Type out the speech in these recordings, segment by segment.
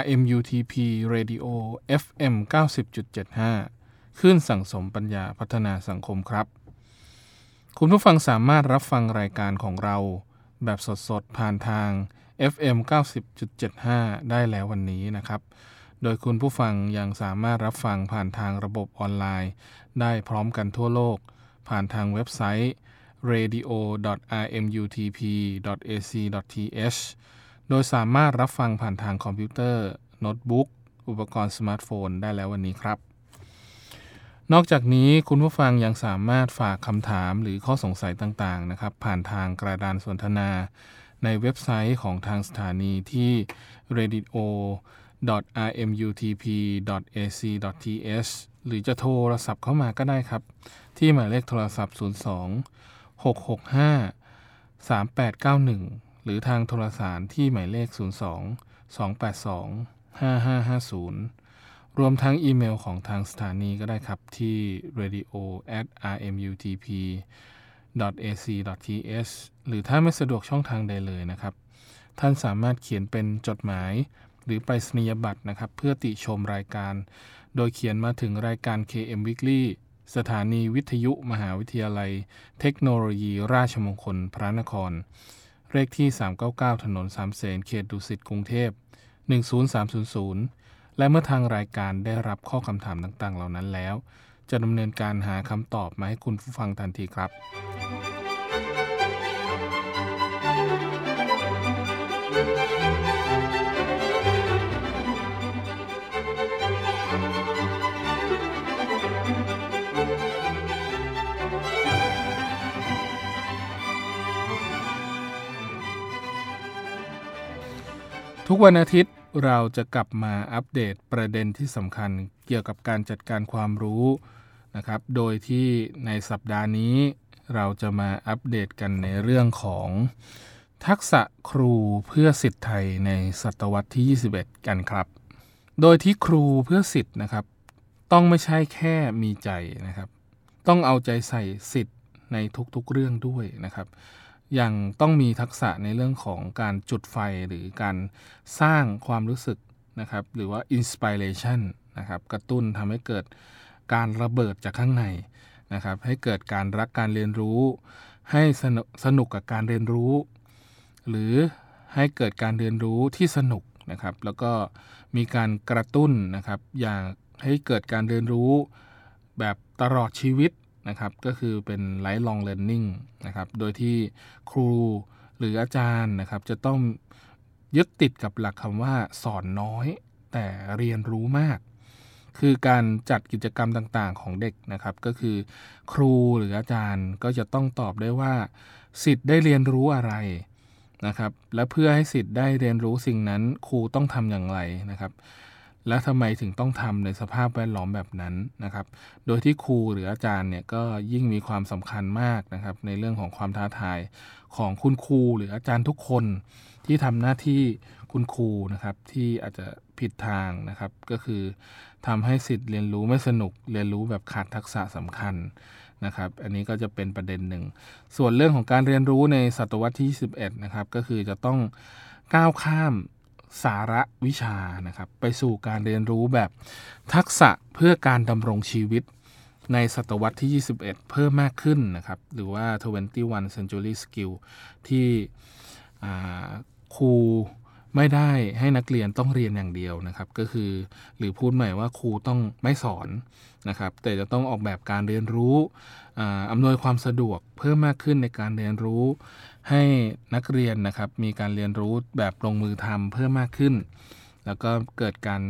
RMUTP Radio FM 90.75ขึ้นสั่งสมปัญญาพัฒนาสังคมครับ คุณผู้ฟังสามารถรับฟังรายการของเรา แบบสดๆ ผ่านทาง FM 90.75 ได้แล้ววันนี้นะครับ โดยคุณผู้ฟังยังสามารถรับฟังผ่านทางระบบออนไลน์ ได้พร้อมกันทั่วโลก ผ่านทางเว็บไซต์ radio.rmutp.ac.th โดยสามารถรับฟังผ่านทางคอมพิวเตอร์ โน้ตบุ๊ก อุปกรณ์สมาร์ทโฟนได้แล้ววันนี้ครับ นอกจากนี้คุณผู้ฟังยังสามารถฝากคำถามหรือข้อสงสัยต่างๆนะครับ ผ่านทางกระดานสนทนา ในเว็บไซต์ของทางสถานีที่ radio rmutp.ac.th หรือจะโทรศัพท์เข้ามาก็ได้ครับ ที่หมายเลขโทรศัพท์ 02 665 3891 หรือทางโทรสารที่หมายเลข 02 282 5550 รวมทั้งอีเมลของทางสถานีก็ได้ครับที่ radio at rmutp ac th หรือถ้าไม่สะดวกช่องทางใดเลยนะครับ ท่านสามารถเขียนเป็นจดหมายหรือไปรษณียบัตรนะครับ เพื่อติชมรายการ โดยเขียนมาถึงรายการ KM Weekly สถานีวิทยุมหาวิทยาลัย เทคโนโลยีราชมงคลพระนคร เลขที่ 399 ถนนสามเสนเขตดุสิตกรุงเทพ 10300 และเมื่อทางรายการได้รับข้อคำถามต่างๆ เหล่านั้นแล้ว จะดำเนินการหาคำตอบมาให้คุณผู้ฟังทันทีครับ ทุกวันอาทิตย์เราจะกลับมาอัปเดตประเด็นที่สำคัญเกี่ยวกับการจัดการความรู้นะครับ โดยที่ในสัปดาห์นี้เราจะมาอัปเดตกันในเรื่องของทักษะครูเพื่อสิทธิไทยในศตวรรษที่ 21 กันครับ โดยที่ครูเพื่อสิทธิ์นะครับ ต้องไม่ใช่แค่มีใจนะครับ ต้องเอาใจใส่สิทธิ์ในทุกๆเรื่องด้วยนะครับ ย่างต้องมีทักษะในเรื่องของการจุดไฟหรือการสร้างความรู้สึกนะครับหรือว่า inspiration นะครับกระตุ้นทำให้เกิดการระเบิดจากข้างในนะครับให้เกิดการรักการเรียนรู้ ให้สนุกสนุกกับการเรียนรู้ หรือให้เกิดการเรียนรู้ที่สนุกนะครับแล้วก็มีการกระตุ้นนะครับอย่างให้เกิดการเรียนรู้แบบตลอดชีวิต นะครับก็คือเป็น lifelong learning นะครับโดยที่ครูหรืออาจารย์นะครับจะต้องยึดติดกับหลักคำว่าสอนน้อย แต่เรียนรู้มาก คือการจัดกิจกรรมต่างๆของเด็กนะครับก็คือครูหรืออาจารย์ก็จะต้องตอบได้ว่าสิทธิ์ได้เรียนรู้อะไรนะครับและเพื่อให้สิทธิ์ได้เรียนรู้สิ่งนั้นครูต้องทำอย่างไรนะครับ และทำไมถึงต้องทำในสภาพแวดล้อมแบบนั้นนะครับ โดยที่ครูหรืออาจารย์เนี่ยก็ยิ่งมีความสำคัญมากนะครับในเรื่องของความท้าทายของคุณครูหรืออาจารย์ทุกคนที่ทำหน้าที่คุณครูนะครับที่อาจจะผิดทางนะครับ ก็คือทำให้สิทธิ์เรียนรู้ไม่สนุกเรียนรู้แบบขาดทักษะสำคัญนะครับ อันนี้ก็จะเป็นประเด็นหนึ่ง ส่วนเรื่องของการเรียนรู้ในศตวรรษที่ 21 นะครับ ก็คือจะต้องก้าวข้าม สาระวิชานะครับไปสู่การเรียนรู้แบบทักษะเพื่อการดำรงชีวิตในศตวรรษที่ 21 เพิ่มมากขึ้นนะครับ หรือว่า 21 century skill ที่ครูไม่ได้ให้นักเรียนต้องเรียนอย่างเดียวนะครับ ก็คือหรือพูดใหม่ว่าครูต้องไม่สอนนะครับ แต่จะต้องออกแบบการเรียนรู้อำนวยความสะดวกเพิ่มมากขึ้นในการเรียนรู้ ให้นักเรียนนะครับมีการเรียนรู้แบบลงมือทำเพิ่มมากขึ้น แล้วก็เกิดการ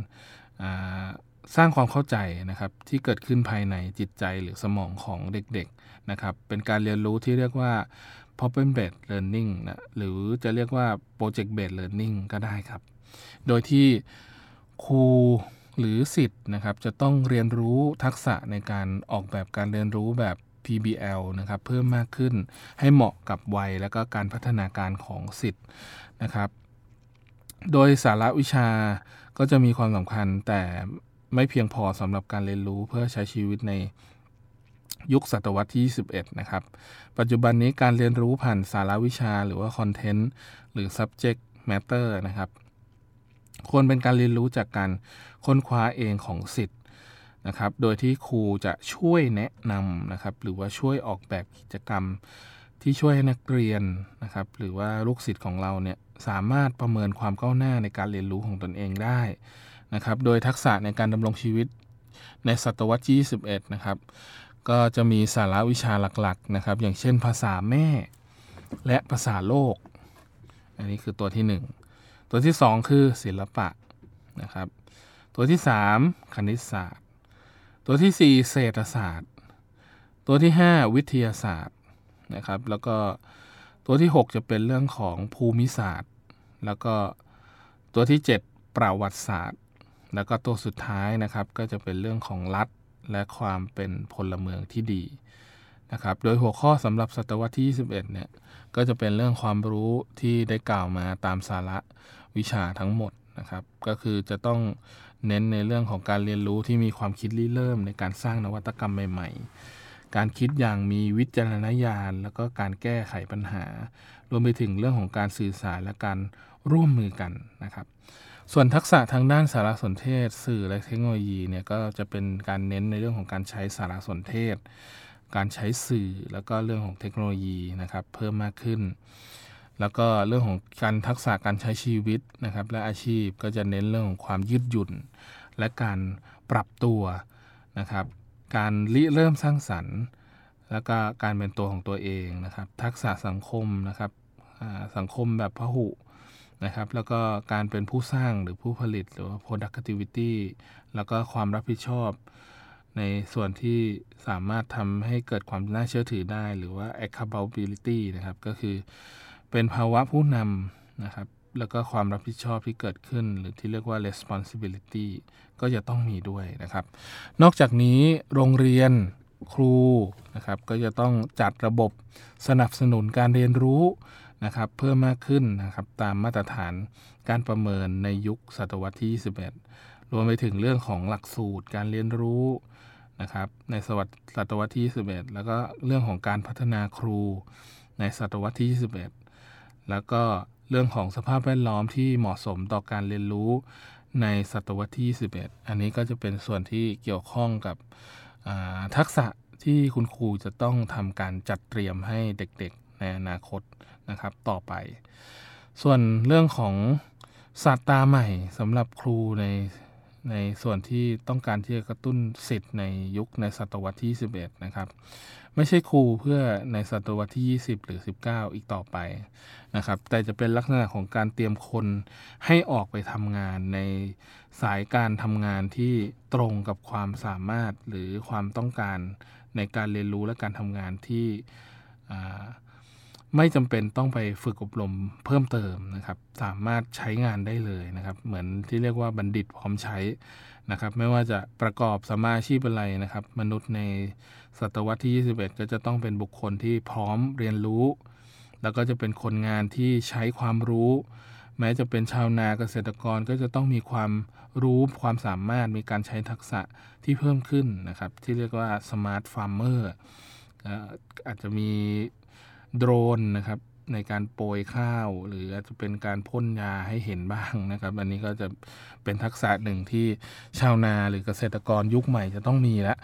สร้างความเข้าใจนะครับที่เกิดขึ้นภายในจิตใจหรือสมองของเด็กๆนะครับเป็นการเรียนรู้ที่เรียกว่า problem based learning นะหรือจะเรียกว่า project based learning ก็ได้ครับ โดยที่ครูหรือสิทธ์นะครับจะต้องเรียนรู้ทักษะในการออกแบบการเรียนรู้แบบ PBL นะครับเพิ่มมากขึ้นให้เหมาะกับวัยและก็การพัฒนาการของสิทธ์นะครับ โดยสาระวิชาก็จะมีความสำคัญแต่ไม่เพียงพอสำหรับการเรียนรู้เพื่อใช้ชีวิตในยุคศตวรรษที่ 21 นะครับ ปัจจุบันนี้การเรียนรู้ผ่านสาระวิชาหรือว่าคอนเทนต์หรือ subject matter นะครับ ควรเป็นการเรียนรู้จากการค้นคว้าเองของสิทธิ์ นะครับ โดยที่ครูจะช่วยแนะนำนะครับ หรือว่าช่วยออกแบบกิจกรรมที่ช่วยให้นักเรียนนะครับ หรือว่าลูกศิษย์ของเราเนี่ยสามารถประเมินความก้าวหน้าในการเรียนรู้ของตนเองได้นะครับ โดยทักษะในการดำรงชีวิตในศตวรรษที่21 นะครับ ก็จะมีสาระวิชาหลักๆนะครับ อย่างเช่นภาษาแม่ และภาษาโลก อันนี้คือตัวที่ 1 ตัวที่ 2 คือศิลปะนะครับ ตัวที่ 3 คณิตศาสตร์ ตัวที่ 4 เศรษฐศาสตร์ ตัวที่ 5 วิทยาศาสตร์นะครับ แล้วก็ตัวที่ 6 จะเป็นเรื่องของภูมิศาสตร์ แล้วก็ตัวที่ 7 ประวัติศาสตร์ แล้วก็ตัวสุดท้ายนะครับก็จะเป็นเรื่องของรัฐและความเป็นพลเมืองที่ดีนะครับ โดยหัวข้อสำหรับศตวรรษที่ 21 เนี่ย ก็จะเป็นเรื่องความรู้ที่ได้กล่าวมาตามสาระวิชาทั้งหมดนะครับ ก็คือจะต้อง เน้นในเรื่องของการเรียนรู้ที่มีความคิดริเริ่มในการสร้างนวัตกรรมใหม่ๆ การคิดอย่างมีวิจารณญาณ แล้วก็การแก้ไขปัญหา รวมไปถึงเรื่องของการสื่อสารและการร่วมมือกันนะครับส่วนทักษะทางด้านสารสนเทศ สื่อและเทคโนโลยีเนี่ยก็จะเป็นการเน้นในเรื่องของการใช้สารสนเทศ การใช้สื่อแล้วก็เรื่องของเทคโนโลยีนะครับเพิ่มมากขึ้น แล้วก็เรื่องของการทักษะการใช้ชีวิตนะครับ และอาชีพก็จะเน้นเรื่องของความยืดหยุ่น และการปรับตัวนะครับ การริเริ่มสร้างสรรค์ แล้วก็การเป็นตัวของตัวเองนะครับ ทักษะสังคมนะครับสังคมแบบพหุนะครับ แล้วก็การเป็นผู้สร้างหรือผู้ผลิตหรือว่า productivity แล้วก็ความรับผิดชอบ ในส่วนที่สามารถทำให้เกิดความน่าเชื่อถือได้ หรือว่า accountability นะครับ ก็คือ เป็นภาวะผู้นำนะครับ แล้วก็ความรับผิดชอบที่เกิดขึ้น หรือที่เรียกว่า responsibility ก็จะต้องมีด้วยนะครับ นอกจากนี้โรงเรียนครูนะครับ ก็จะต้องจัดระบบสนับสนุนการเรียนรู้นะครับ เพิ่มมากขึ้นนะครับตามมาตรฐานการประเมินในยุคศตวรรษที่ 21 รวมไปถึงเรื่องของหลักสูตรการเรียนรู้นะครับ ในศศตวรรษที่ 21 แล้วก็เรื่องของการพัฒนาครูในศตวรรษที่ 21 แล้วก็เรื่องของสภาพแวดล้อมที่เหมาะสมต่อการเรียนรู้ในศตวรรษที่ 21 อันนี้ก็จะเป็นส่วนที่เกี่ยวข้องกับทักษะที่คุณครูจะต้องทำการจัดเตรียมให้เด็กๆ ในอนาคตนะครับต่อไป ส่วนเรื่องของศาสตราใหม่สำหรับครูใน ในส่วนที่ต้องการที่จะกระตุ้นสิทธิ์ในยุคในศตวรรษที่11นะครับ ไม่ใช่ครูเพื่อในศตวรรษที่ 20 หรือ 19 อีกต่อไปนะครับ แต่จะเป็นลักษณะของการเตรียมคนให้ออกไปทำงานในสายการทำงานที่ตรงกับความสามารถหรือความต้องการในการเรียนรู้และการทำงานที่ ไม่จำเป็นต้องไปฝึกอบรมเพิ่มเติมนะครับ สามารถใช้งานได้เลยนะครับ เหมือนที่เรียกว่าบัณฑิตพร้อมใช้นะครับ ไม่ว่าจะประกอบสมาชีพอะไรนะครับ มนุษย์ในศตวรรษที่ 21 ก็จะต้องเป็นบุคคลที่พร้อมเรียนรู้ แล้วก็จะเป็นคนงานที่ใช้ความรู้ แม้จะเป็นชาวนาเกษตรกรก็จะต้องมีความรู้ความสามารถมีการใช้ทักษะที่เพิ่มขึ้นนะครับ ที่เรียกว่า smart farmer อาจจะมี โดรนนะครับในการโปรยข้าว หรืออาจจะเป็นการพ่นยาให้เห็นบ้างนะครับ อันนี้ก็จะเป็นทักษะหนึ่งที่ชาวนาหรือเกษตรกรยุคใหม่จะต้องมีแล้ว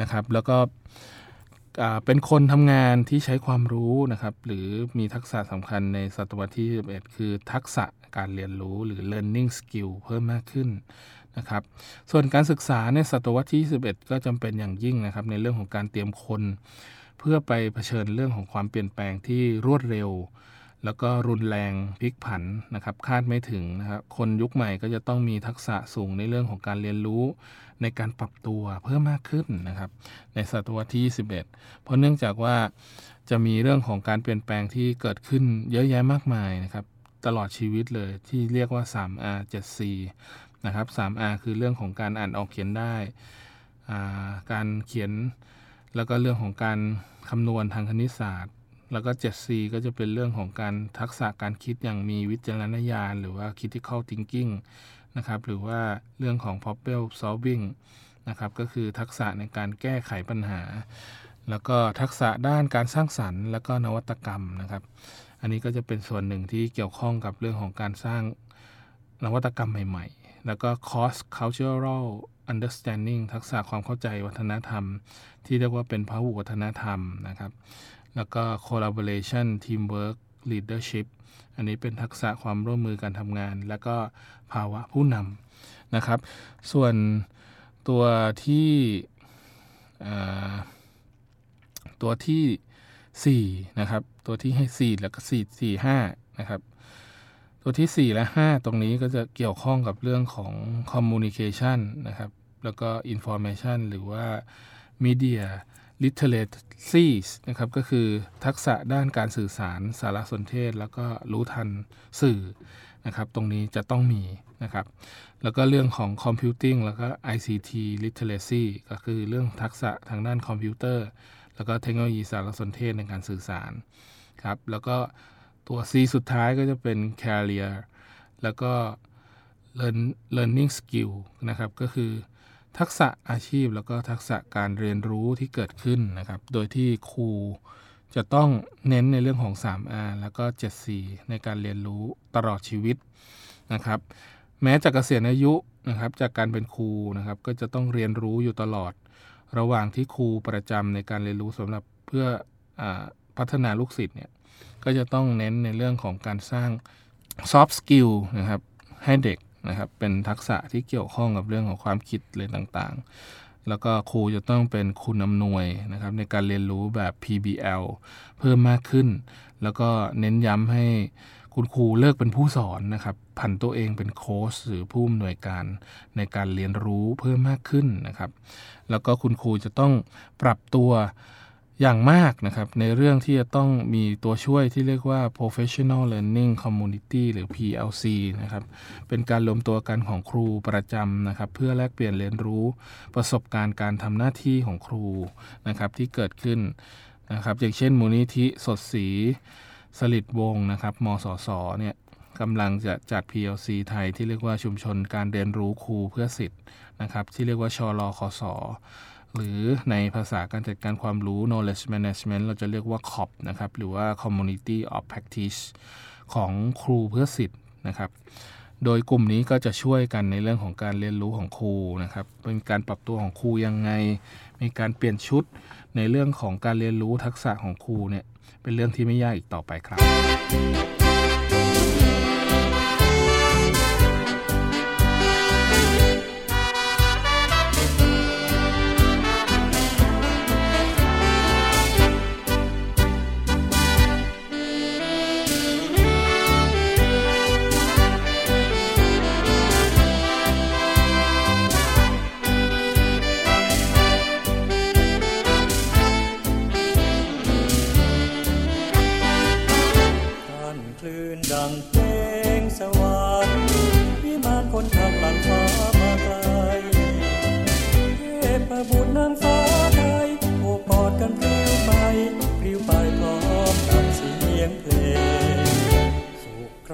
นะครับ แล้วก็เป็นคนทำงานที่ใช้ความรู้นะครับ หรือมีทักษะสำคัญในศตวรรษที่21คือทักษะการเรียนรู้หรือ learning skill เพิ่มมากขึ้นนะครับ ส่วนการศึกษาในศตวรรษที่ 21 ก็จำเป็นอย่างยิ่งนะครับ ในเรื่องของการเตรียมคน พื่อไปเผชิญเรื่องของความเปลี่ยนแปลงที่รวดเร็ว แล้วก็รุนแรงพลิกผันนะครับคาดไม่ถึงนะครับคนยุคใหม่ก็จะต้องมีทักษะสูงในเรื่องของการเรียนรู้ ในการปรับตัวเพิ่มมากขึ้นนะครับในศตวรรษที่ 21 เพราะเนื่องจากว่าจะมีเรื่องของการเปลี่ยนแปลงที่เกิดขึ้นเยอะแยะมากมายนะครับตลอดชีวิตเลยที่เรียกว่า 3R 7C นะครับ 3R คือเรื่องของการอ่านออกเขียนได้ การเขียน แล้วก็เรื่องของการคำนวณทางคณิตศาสตร์ แล้วก็ 7C ก็จะเป็นเรื่องของการทักษะการคิดอย่างมีวิจารณญาณ หรือว่า critical thinking นะครับ หรือว่าเรื่องของ problem solving นะครับ ก็คือทักษะในการแก้ไขปัญหา แล้วก็ทักษะด้านการสร้างสรรค์ แล้วก็นวัตกรรมนะครับ อันนี้ก็จะเป็นส่วนหนึ่งที่เกี่ยวข้องกับเรื่องของการสร้างนวัตกรรมใหม่ๆ แล้วก็ cross cultural understanding ทักษะความเข้าใจวัฒนธรรม ที่เรียกว่าเป็นพหุวัฒนธรรมนะครับ แล้วก็ collaboration teamwork leadership อันนี้เป็นทักษะความร่วมมือการทำงาน แล้วก็ภาวะผู้นำนะครับ ส่วนตัวที่ตัวที่ 4 นะครับ ตัวที่ให้ 4 แล้วก็ 4 4 5 นะครับ ตัวที่ 4 และ 5 ตรงนี้ก็จะเกี่ยวข้องกับเรื่องของ communication นะครับ แล้วก็ information หรือว่า media literacy นะครับ ก็คือทักษะด้านการสื่อสารสารสนเทศ แล้วก็รู้ทันสื่อนะครับ ตรงนี้จะต้องมีนะครับ แล้วก็เรื่องของ computing แล้วก็ ICT literacy ก็คือเรื่องทักษะทางด้านคอมพิวเตอร์ แล้วก็เทคโนโลยีสารสนเทศในการสื่อสารครับ แล้วก็ ตัว C สุดท้ายก็จะเป็น career แล้วก็ learn learning skill นะครับ ก็คือทักษะอาชีพแล้วก็ทักษะการเรียนรู้ที่เกิดขึ้นนะครับ โดยที่ครูจะต้องเน้นในเรื่องของ 3R แล้วก็ 7C ในการเรียนรู้ตลอดชีวิตนะครับ แม้จะกะเกษียณอายุนะครับ จากการเป็นครูนะครับ ก็จะต้องเรียนรู้อยู่ตลอด ระหว่างที่ครูประจำในการเรียนรู้สำหรับเพื่ออพัฒนาลูกศิษย์เนี่ย ก็จะต้องเน้นในเรื่องของการสร้าง soft skill นะครับให้เด็กนะครับเป็นทักษะที่เกี่ยวข้องกับเรื่องของความคิดเลยต่างๆ แล้วก็ครูจะต้องเป็นคุณอำนวยนะครับในการเรียนรู้แบบ PBL เพิ่มมากขึ้น แล้วก็เน้นย้ำให้คุณครูเลิกเป็นผู้สอนนะครับผันตัวเองเป็นโค้ชหรือผู้อำนวยการในการเรียนรู้เพิ่มมากขึ้นนะครับ แล้วก็คุณครูจะต้องปรับตัว อย่างมากนะครับในเรื่องที่จะต้องมีตัวช่วยที่เรียกว่า professional learning community หรือ PLC นะครับเป็นการรวมตัวกันของครูประจำนะครับเพื่อแลกเปลี่ยนเรียนรู้ประสบการณ์การทำหน้าที่ของครูนะครับที่เกิดขึ้นนะครับอย่างเช่นมูลนิธิสดสีสลิดวงนะครับมสสเนี่ยกำลังจะจัด PLC ไทยที่เรียกว่าชุมชนการเรียนรู้ครูเพื่อสิทธิ์นะครับที่เรียกว่าชอรอคอสอ หรือในภาษาการจัดการความรู้ knowledge management เราจะเรียกว่า COP นะครับ หรือว่า community of practice ของครูเพื่อสิทธิ์นะครับ โดยกลุ่มนี้ก็จะช่วยกันในเรื่องของการเรียนรู้ของครูนะครับ เป็นการปรับตัวของครูยังไง มีการเปลี่ยนชุดในเรื่องของการเรียนรู้ทักษะของครูเนี่ย เป็นเรื่องที่ไม่ยากอีกต่อไปครับ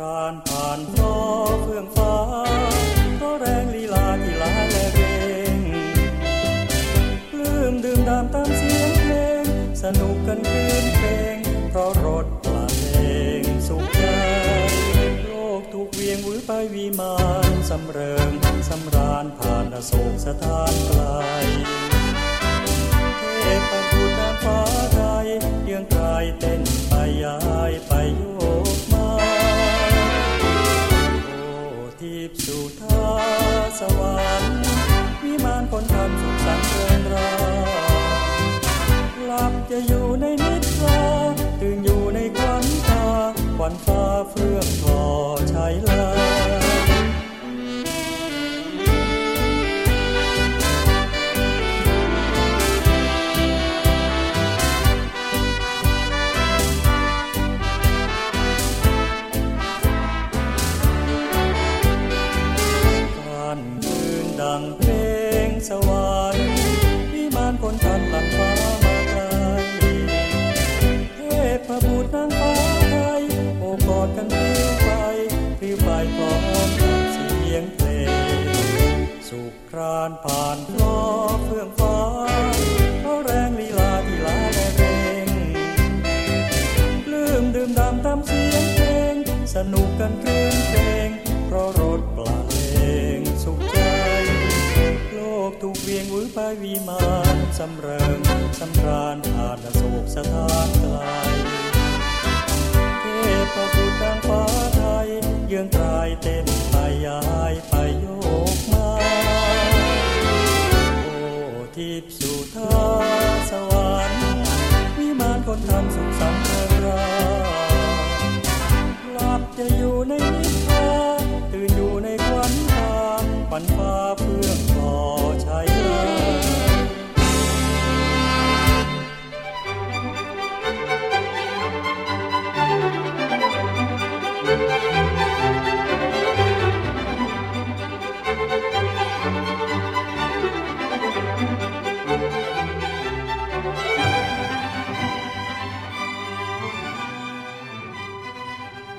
การผ่านฟ้าเฟื่องฟ้าก็แรงลีลาที่ลาและเพลงปลื้มดื่มดามตามเสียงเพลง สนุกกันคืนเพลง เพราะรถปลาเพลงสุขใจโลกถูกเวียงวือไปวีมานสำเริงสำราญผ่านอโศกสถานไกลเทพบุตรนางฟ้าไทยเดืองกายเต้นไปยา สวรรค์วิมานคนทำสุขสันต์เริงราหลับจะอยู่ในนิทราตื่นอยู่ในควันตาควันฟ้าเฟื่องทอใช้ลา วียวือไปวีมานสำเริงสำราญผ่านโศกสถานไกลเทพบุตรทางฟ้าไทยเยืองกลายเต้นไปยายไปโยกมาโอ้ทิพสุธาสวรรค์วิมานคนทำสุข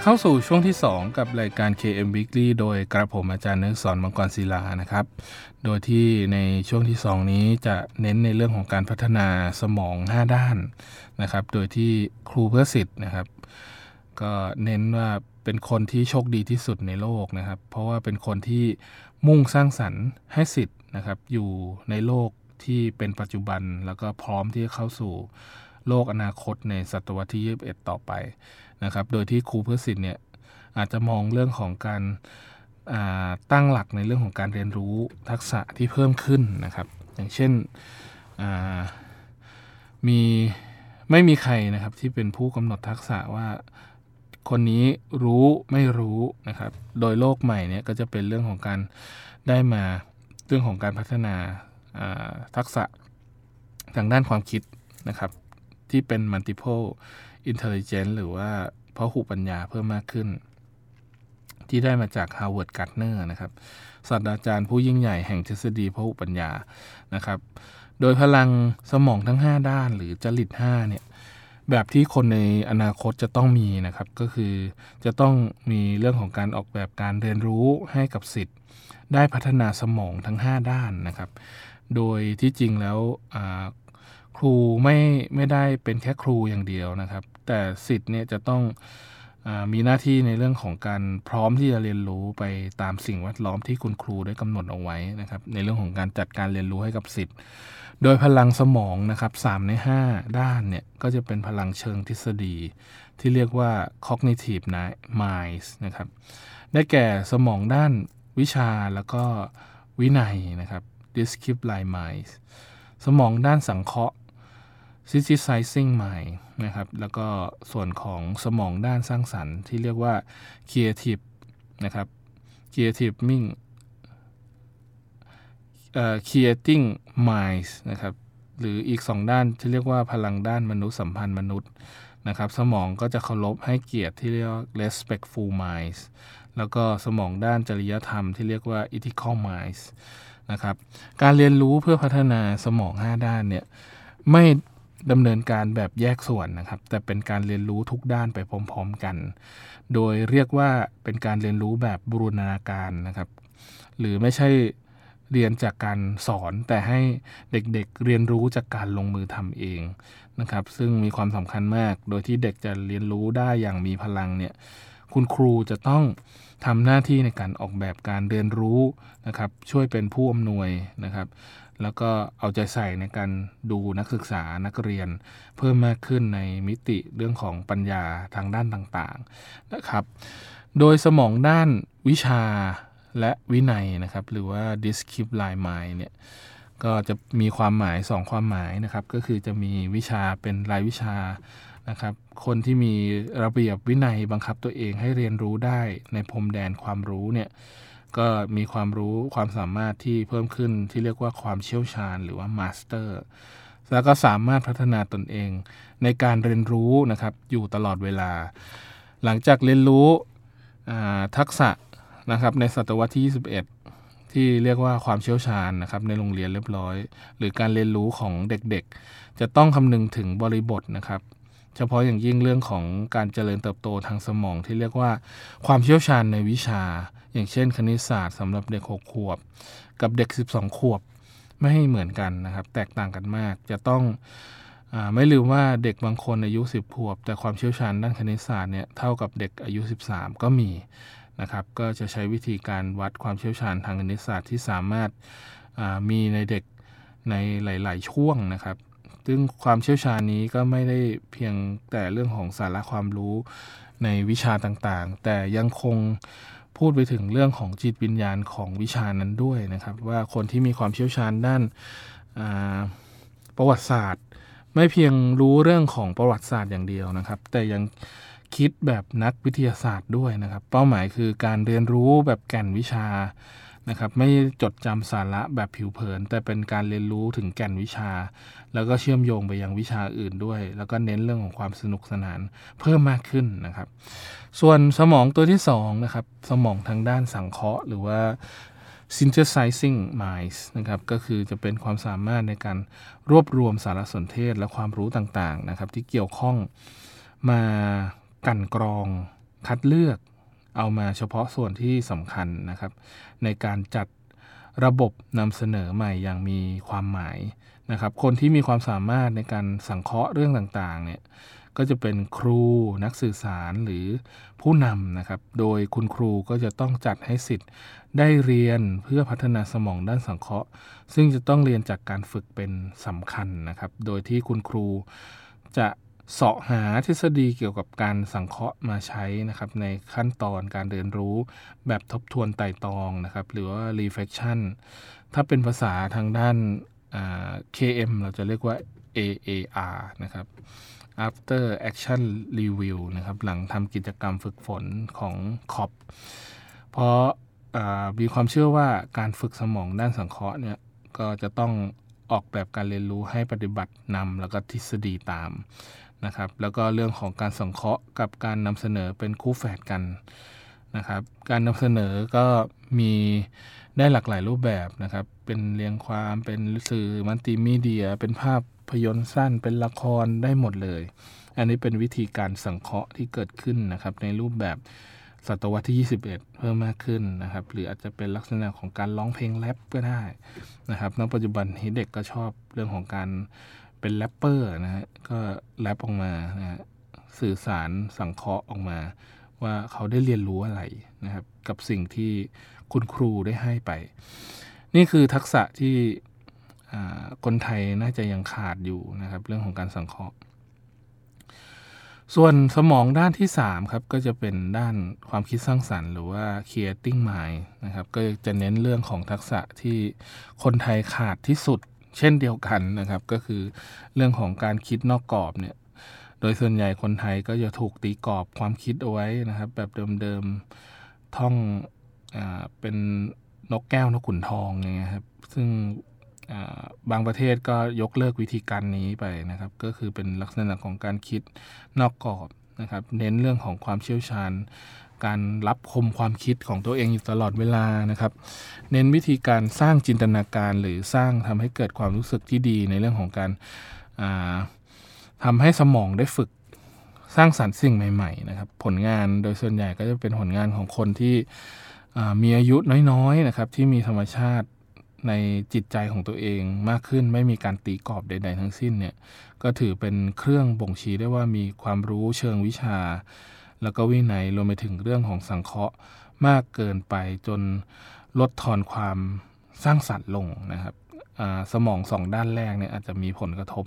เข้าสู่ช่วงที่ 2 กับรายการ KM Weekly โดยกระผมอาจารย์นึกสอนมังกรศิลานะครับ โดยที่ในช่วงที่ 2 นี้จะเน้นในเรื่องของการพัฒนาสมอง 5 ด้านนะครับ โดยที่ครูเพื่อสิทธิ์นะครับ ก็เน้นว่าเป็นคนที่โชคดีที่สุดในโลกนะครับ เพราะว่าเป็นคนที่มุ่งสร้างสรรค์ให้สิทธิ์นะครับ อยู่ในโลกที่เป็นปัจจุบันแล้วก็พร้อมที่จะเข้าสู่โลกอนาคตในศตวรรษที่ 21 ต่อไป นะครับ โดยที่ครูเพื่อสิทธิ์เนี่ยอาจจะมองเรื่องของการาตั้งหลักในเรื่องของการเรียนรู้ทักษะที่เพิ่มขึ้นนะครับ อย่างเช่นมีไม่มีใครนะครับที่เป็นผู้กำหนดทักษะว่าคนนี้รู้ไม่รู้นะครับ โดยโลกใหม่เนี่ยก็จะเป็นเรื่องของการได้มาเรื่องของการพัฒนาาทักษะทางด้านความคิดนะครับ ที่เป็น multiple intelligence หรือว่าพหุปัญญาเพิ่มมากขึ้น ที่ได้มาจาก Howard Gardner นะครับศาสตราจารย์ผู้ยิ่งใหญ่แห่งทฤษฎีพหุปัญญานะครับ โดยพลังสมองทั้ง 5 ด้านหรือจริต5เนี่ยแบบที่คนในอนาคตจะต้องมีนะครับ ก็คือจะต้องมีเรื่องของการออกแบบการเรียนรู้ให้กับสิทธิ์ ได้พัฒนาสมองทั้ง 5 ด้านนะครับ โดยที่จริงแล้วครูไม่ไม่ได้เป็นแค่ครูอย่างเดียวนะครับ แต่สิทธิ์เนี่ยจะต้องอมีหน้าที่ในเรื่องของการพร้อมที่จะเรียนรู้ไปตามสิ่งแวดล้อมที่คุณครูได้กำหนดเอาไว้นะครับ ในเรื่องของการจัดการเรียนรู้ให้กับสิทธิ์ โดยพลังสมองนะครับ3ใน 5 ด้านเนี่ยก็จะเป็นพลังเชิงทฤษฎี ที่เรียกว่า cognitive minds นะครับได้แก่สมองด้านวิชาแล้วก็วินัยนะครับ discipline minds สมองด้านสังเคราะห์ synthesizing mind นะครับ แล้วก็ส่วนของสมองด้านสร้างสรรค์ที่เรียกว่า creative นะครับ creative ming เอ่อ creating minds นะครับ หรืออีก 2 ด้านที่เรียกว่าพลังด้านมนุษยสัมพันธ์มนุษย์นะครับ สมองก็จะเคารพให้เกียรติที่เรียกว่า respectful minds แล้วก็สมองด้านจริยธรรมที่เรียกว่า ethical minds นะครับ การเรียนรู้เพื่อพัฒนาสมอง 5 ด้านเนี่ยไม่ ดำเนินการแบบแยกส่วนนะครับ แต่เป็นการเรียนรู้ทุกด้านไปพร้อม ๆกัน โดยเรียกว่าเป็นการเรียนรู้แบบบูรณาการนะครับ หรือไม่ใช่เรียนจากการสอนแต่ให้เด็กๆเรียนรู้จากการลงมือทำเองนะครับ ซึ่งมีความสำคัญมาก โดยที่เด็กจะเรียนรู้ได้อย่างมีพลังเนี่ยคุณครูจะต้องทำหน้าที่ในการออกแบบการเรียนรู้นะครับ ช่วยเป็นผู้อำนวยนะครับ แล้วก็เอาใจใส่ในการดูนักศึกษานักเรียน เพิ่มมากขึ้นในมิติเรื่องของปัญญาทางด้านต่างๆนะครับ โดยสมองด้านวิชาและวินัยนะครับ หรือว่า discipline mind เนี่ยก็จะมีความหมาย 2 ความหมายนะครับ ก็คือจะมีวิชาเป็นรายวิชานะครับ คนที่มีระเบียบวินัยบังคับตัวเองให้เรียนรู้ได้ในพรมแดนความรู้เนี่ย ก็มีความรู้ความสามารถที่เพิ่มขึ้นที่เรียกว่าความเชี่ยวชาญหรือว่า master แล้วก็สามารถพัฒนาตนเอง ในการเรียนรู้นะครับอยู่ตลอดเวลา หลังจากเรียนรู้ทักษะนะครับในศตวรรษที่ 21 ที่เรียกว่าความเชี่ยวชาญนะครับในโรงเรียนเรียบร้อย หรือการเรียนรู้ของเด็กๆ จะต้องคำนึงถึงบริบทนะครับ เฉพาะอย่างยิ่งเรื่องของการเจริญเติบโตทางสมองที่เรียกว่าความเชี่ยวชาญในวิชา อย่างเช่นคณิตศาสตร์สำหรับเด็ก 6 ขวบ กับเด็ก 12 ขวบไม่ให้เหมือนกันนะครับ แตกต่างกันมาก จะต้องอไม่ลืมว่าเด็กบางคนอายุ 10 ขวบ แต่ความเชี่ยวชาญด้านคณิตศาสตร์เนี่ยเท่ากับเด็กอายุ 13 ก็มีนะครับก็จะใช้วิธีการวัดความเชี่ยวชาญทางคณิตศาสตร์ที่สามารถมีในเด็กในหลาย ๆ ช่วงนะครับ ซึ่งความเชี่ยวชาญนี้ก็ไม่ได้เพียงแต่เรื่องของสาระความรู้ในวิชาต่างๆ แต่ยังคง พูดไปถึงเรื่องของจิตวิญญาณของวิชานั้นด้วยนะครับ ว่าคนที่มีความเชี่ยวชาญด้านประวัติศาสตร์ ไม่เพียงรู้เรื่องของประวัติศาสตร์อย่างเดียวนะครับ แต่ยังคิดแบบนักวิทยาศาสตร์ด้วยนะครับ เป้าหมายคือการเรียนรู้แบบแก่นวิชา นะครับไม่จดจำสาระแบบผิวเผิน แต่เป็นการเรียนรู้ถึงแก่นวิชา แล้วก็เชื่อมโยงไปยังวิชาอื่นด้วย แล้วก็เน้นเรื่องของความสนุกสนานเพิ่มมากขึ้นนะครับ ส่วนสมองตัวที่2นะครับสมองทางด้านสังเคราะห์ หรือว่า synthesizing minds นะครับก็คือจะเป็นความสามารถในการรวบรวมสารสนเทศและความรู้ต่างๆนะครับที่เกี่ยวข้องมากันกรองคัดเลือก เอามาเฉพาะส่วนที่สำคัญนะครับ ในการจัดระบบนำเสนอใหม่อย่างมีความหมายนะครับ คนที่มีความสามารถในการสังเคราะห์เรื่องต่างๆเนี่ยก็จะเป็นครูนักสื่อสารหรือผู้นำนะครับ โดยคุณครูก็จะต้องจัดให้สิทธิ์ได้เรียนเพื่อพัฒนาสมองด้านสังเคราะห์ ซึ่งจะต้องเรียนจากการฝึกเป็นสำคัญนะครับ โดยที่คุณครูจะ เสาะหาทฤษฎีเกี่ยวกับการสังเคราะห์มาใช้นะครับในขั้นตอนการเรียนรู้แบบทบทวนไต่ตองนะครับหรือว่า reflection ถ้าเป็นภาษาทางด้าน KM เราจะเรียกว่า AAR นะครับ after action review นะครับหลังทำกิจกรรมฝึกฝนของคอปเพราะมีความเชื่อว่าการฝึกสมองด้านสังเคราะห์เนี่ยก็จะต้องออกแบบการเรียนรู้ให้ปฏิบัตินำแล้วก็ทฤษฎีตาม นะครับ แล้วก็เรื่องของการสังเคราะห์กับการนำเสนอเป็นคู่แฝดกันนะครับ การนำเสนอก็มีได้หลากหลายรูปแบบนะครับ เป็นเรียงความเป็นสื่อมัลติมีเดีย เป็นภาพยนตร์สั้น เป็นละครได้หมดเลย อันนี้เป็นวิธีการสังเคราะห์ที่เกิดขึ้นนะครับ ในรูปแบบศตวรรษที่ 21 เพิ่มมากขึ้นนะครับ หรืออาจจะเป็นลักษณะของการร้องเพลงแรปก็ได้นะครับ ณ ปัจจุบันนี้เด็กก็ชอบเรื่องของการ เป็นแรปเปอร์นะฮะก็แรปออกมานะฮะสื่อสารสังเคราะห์ออกมา ว่าเขาได้เรียนรู้อะไรนะครับ กับสิ่งที่คุณครูได้ให้ไป นี่คือทักษะที่คนไทยน่าจะยังขาดอยู่นะครับ เรื่องของการสังเคราะห์ ส่วนสมองด้านที่ 3 ครับ ก็จะเป็นด้านความคิดสร้างสรรค์ หรือว่า creating mind นะครับ ก็จะเน้นเรื่องของทักษะที่คนไทยขาดที่สุด เช่นเดียวกันนะครับ ก็คือเรื่องของการคิดนอกกรอบเนี่ย โดยส่วนใหญ่คนไทยก็จะถูกตีกรอบความคิดเอาไว้นะครับ แบบเดิมๆท่องอเป็นนกแก้วนกขุนทองอย่างเงี้ยครับ ซึ่งบางประเทศก็ยกเลิกวิธีการนี้ไปนะครับ ก็คือเป็นลักษณะของการคิดนอกกรอบนะครับ เน้นเรื่องของความเชี่ยวชาญ การรับคมความคิดของตัวเองอยู่ตลอดเวลานะครับ เน้นวิธีการสร้างจินตนาการหรือสร้างทำให้เกิดความรู้สึกที่ดีในเรื่องของการทำให้สมองได้ฝึกสร้างสรรค์สิ่งใหม่ๆนะครับ ผลงานโดยส่วนใหญ่ก็จะเป็นผลงานของคนที่มีอายุน้อยๆนะครับ ที่มีธรรมชาติในจิตใจของตัวเองมากขึ้นไม่มีการตีกรอบใด ๆ ทั้งสิ้นเนี่ยก็ถือเป็นเครื่องบ่งชี้ได้ว่ามีความรู้เชิงวิชา แล้วก็วินัยรวมไปถึงเรื่องของสังเคราะห์มากเกินไปจนลดทอนความสร้างสรรค์ลงนะครับสมองสองด้านแรกเนี่ยอาจจะมีผลกระทบ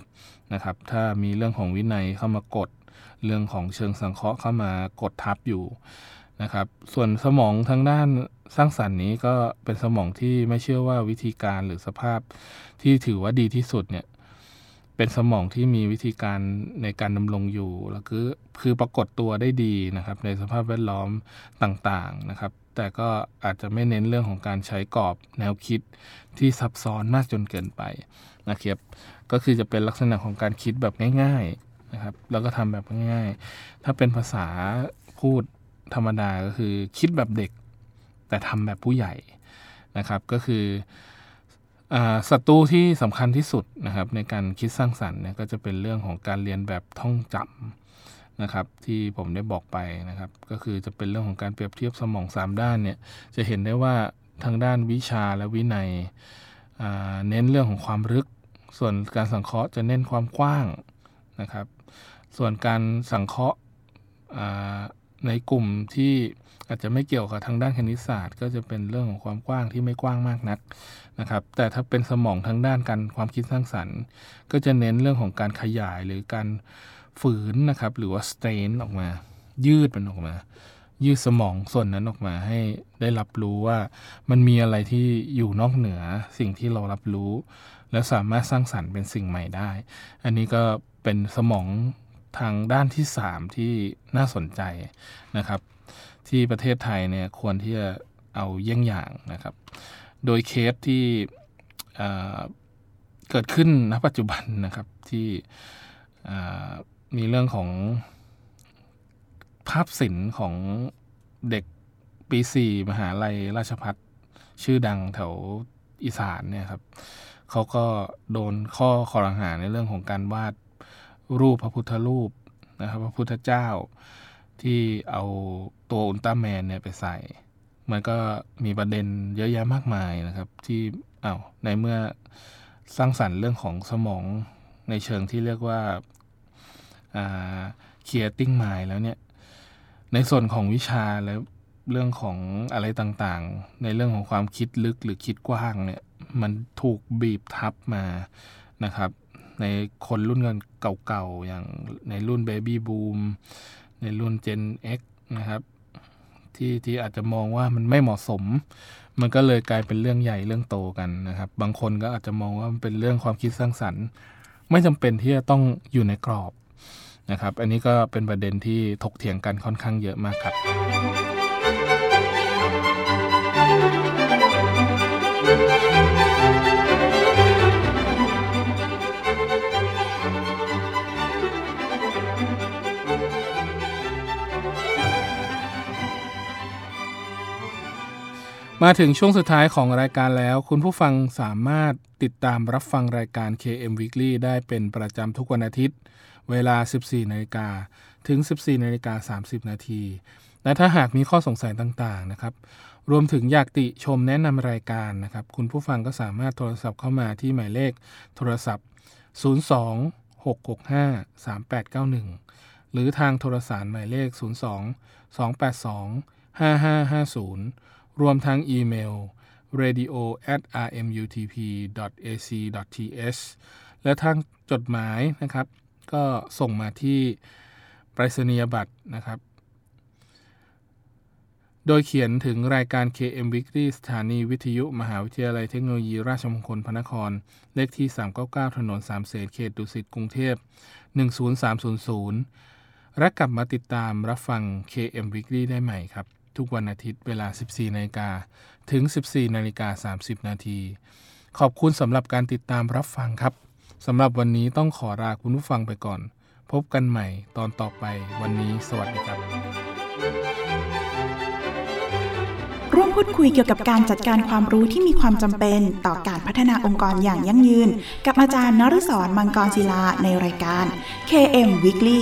นะครับ ถ้ามีเรื่องของวินัยเข้ามากด เรื่องของเชิงสังเคราะห์เข้ามากดทับอยู่นะครับ ส่วนสมองทางด้านสร้างสรรค์นี้ก็เป็นสมองที่ไม่เชื่อว่าวิธีการหรือสภาพที่ถือว่าดีที่สุดเนี่ย เป็นสมองที่มีวิธีการในการดำรงอยู่แล้วคือคือปรากฏตัวได้ดีนะครับ ในสภาพแวดล้อมต่างๆนะครับ แต่ก็อาจจะไม่เน้นเรื่องของการใช้กรอบแนวคิดที่ซับซ้อนมากจนเกินไปนะครับก็คือจะเป็นลักษณะของการคิดแบบง่ายๆนะครับ แล้วก็ทำแบบง่ายๆ ถ้าเป็นภาษาพูดธรรมดาก็คือคิดแบบเด็ก แต่ทำแบบผู้ใหญ่นะครับ ก็คือ ศัตรูที่สำคัญที่สุดนะครับในการคิดสร้างสรรค์เนี่ยก็จะเป็นเรื่องของการเรียนแบบท่องจำนะครับที่ผมได้บอกไปนะครับ ก็คือจะเป็นเรื่องของการเปรียบเทียบสมอง 3 ด้านเนี่ยจะเห็นได้ว่าทางด้านวิชาและวินัยเน้นเรื่องของความลึก ส่วนการสังเคราะห์จะเน้นความกว้างนะครับ ส่วนการสังเคราะห์ในกลุ่มที่ อาจจะไม่เกี่ยวกับทางด้านคณิตศาสตร์ ก็จะเป็นเรื่องของความกว้างที่ไม่กว้างมากนักนะครับ แต่ถ้าเป็นสมองทางด้านการความคิดสร้างสรรค์ ก็จะเน้นเรื่องของการขยายหรือการฝืนนะครับ หรือว่า strain ออกมา ยืดมันออกมา ยืดสมองส่วนนั้นออกมาให้ได้รับรู้ว่ามันมีอะไรที่อยู่นอกเหนือสิ่งที่เรารับรู้ แล้วสามารถสร้างสรรค์เป็นสิ่งใหม่ได้ อันนี้ก็เป็นสมองทางด้านที่ 3 ที่น่าสนใจนะครับ ที่ประเทศไทยเนี่ยควรที่จะเอาเยี่ยงอย่างนะครับ โดยเคสที่เกิดขึ้นณปัจจุบันนะครับที่มีเรื่องของภาพศิลป์ของเด็กปีสี่มหาลัยราชพัฒชื่อดังแถวอีสานเนี่ยครับเขาก็โดนข้อขอรหาในเรื่องของการวาดรูปพระพุทธรูปนะครับ พระพุทธเจ้า ที่เอาตัวอุลตร้าแมนเนี่ยไปใส่ มันก็มีประเด็นเยอะแยะมากมายนะครับ ที่อา้าวในเมื่อสร้างสรรค์เรื่องของสมองในเชิงที่เรียกว่าเคลียร์ติ้งไมล์แล้วเนี่ย ในส่วนของวิชาแล้วเรื่องของอะไรต่างๆ ในเรื่องของความคิดลึกหรือคิดกว้างเนี่ย มันถูกบีบทับมานะครับ ในคนรุ่นเงินเก่าๆ อย่างในรุ่น Baby Boom ในรุ่น Gen X นะครับ ที่ที่อาจจะมองว่ามันไม่เหมาะสม มันก็เลยกลายเป็นเรื่องใหญ่เรื่องโตกันนะครับ บางคนก็อาจจะมองว่ามันเป็นเรื่องความคิดสร้างสรรค์ ไม่จำเป็นที่จะต้องอยู่ในกรอบนะครับ อันนี้ก็เป็นประเด็นที่ถกเถียงกันค่อนข้างเยอะมากครับ มาถึงช่วงสุดท้ายของรายการแล้ว คุณผู้ฟังสามารถติดตามรับฟังรายการ KM Weekly ได้เป็นประจำทุกวันอาทิตย์ เวลา 14นาฬิกาถึง 14นาฬิกา30 นาที และถ้าหากมีข้อสงสัยต่างๆนะครับ รวมถึงอยากติชมแนะนำรายการนะครับ คุณผู้ฟังก็สามารถโทรศัพท์เข้ามาที่หมายเลขโทรศัพท์ 02 665 3891 หรือทางโทรสารหมายเลข 02 282 5550 รวมทั้งอีเมล radio at rmutp ac th และทางจดหมายนะครับ ก็ส่งมาที่ไปรษณียบัตรนะครับ โดยเขียนถึงรายการ KM Weekly สถานีวิทยุ มหาวิทยาลัยเทคโนโลยี ราชมงคลพระนคร เลขที่ 399 ถนนสามเสนเขตดุสิตกรุงเทพ 10300 และกลับมาติดตามรับฟัง KM Weekly ได้ใหม่ครับ ทุกวันอาทิตย์เวลา 14นาฬิกาถึง 14นาฬิกา30 นาทีขอบคุณสำหรับการติดตามรับฟังครับสำหรับวันนี้ต้องขอลาคุณผู้ฟังไปก่อน พบกันใหม่ตอนต่อไปวันนี้สวัสดีครับร่วมพูดคุยเกี่ยวกับการจัดการความรู้ที่มีความจำเป็นต่อการพัฒนาองค์กรอย่างยั่งยืน กับอาจารย์นฤศรมังกรศิลาในรายการ KM Weekly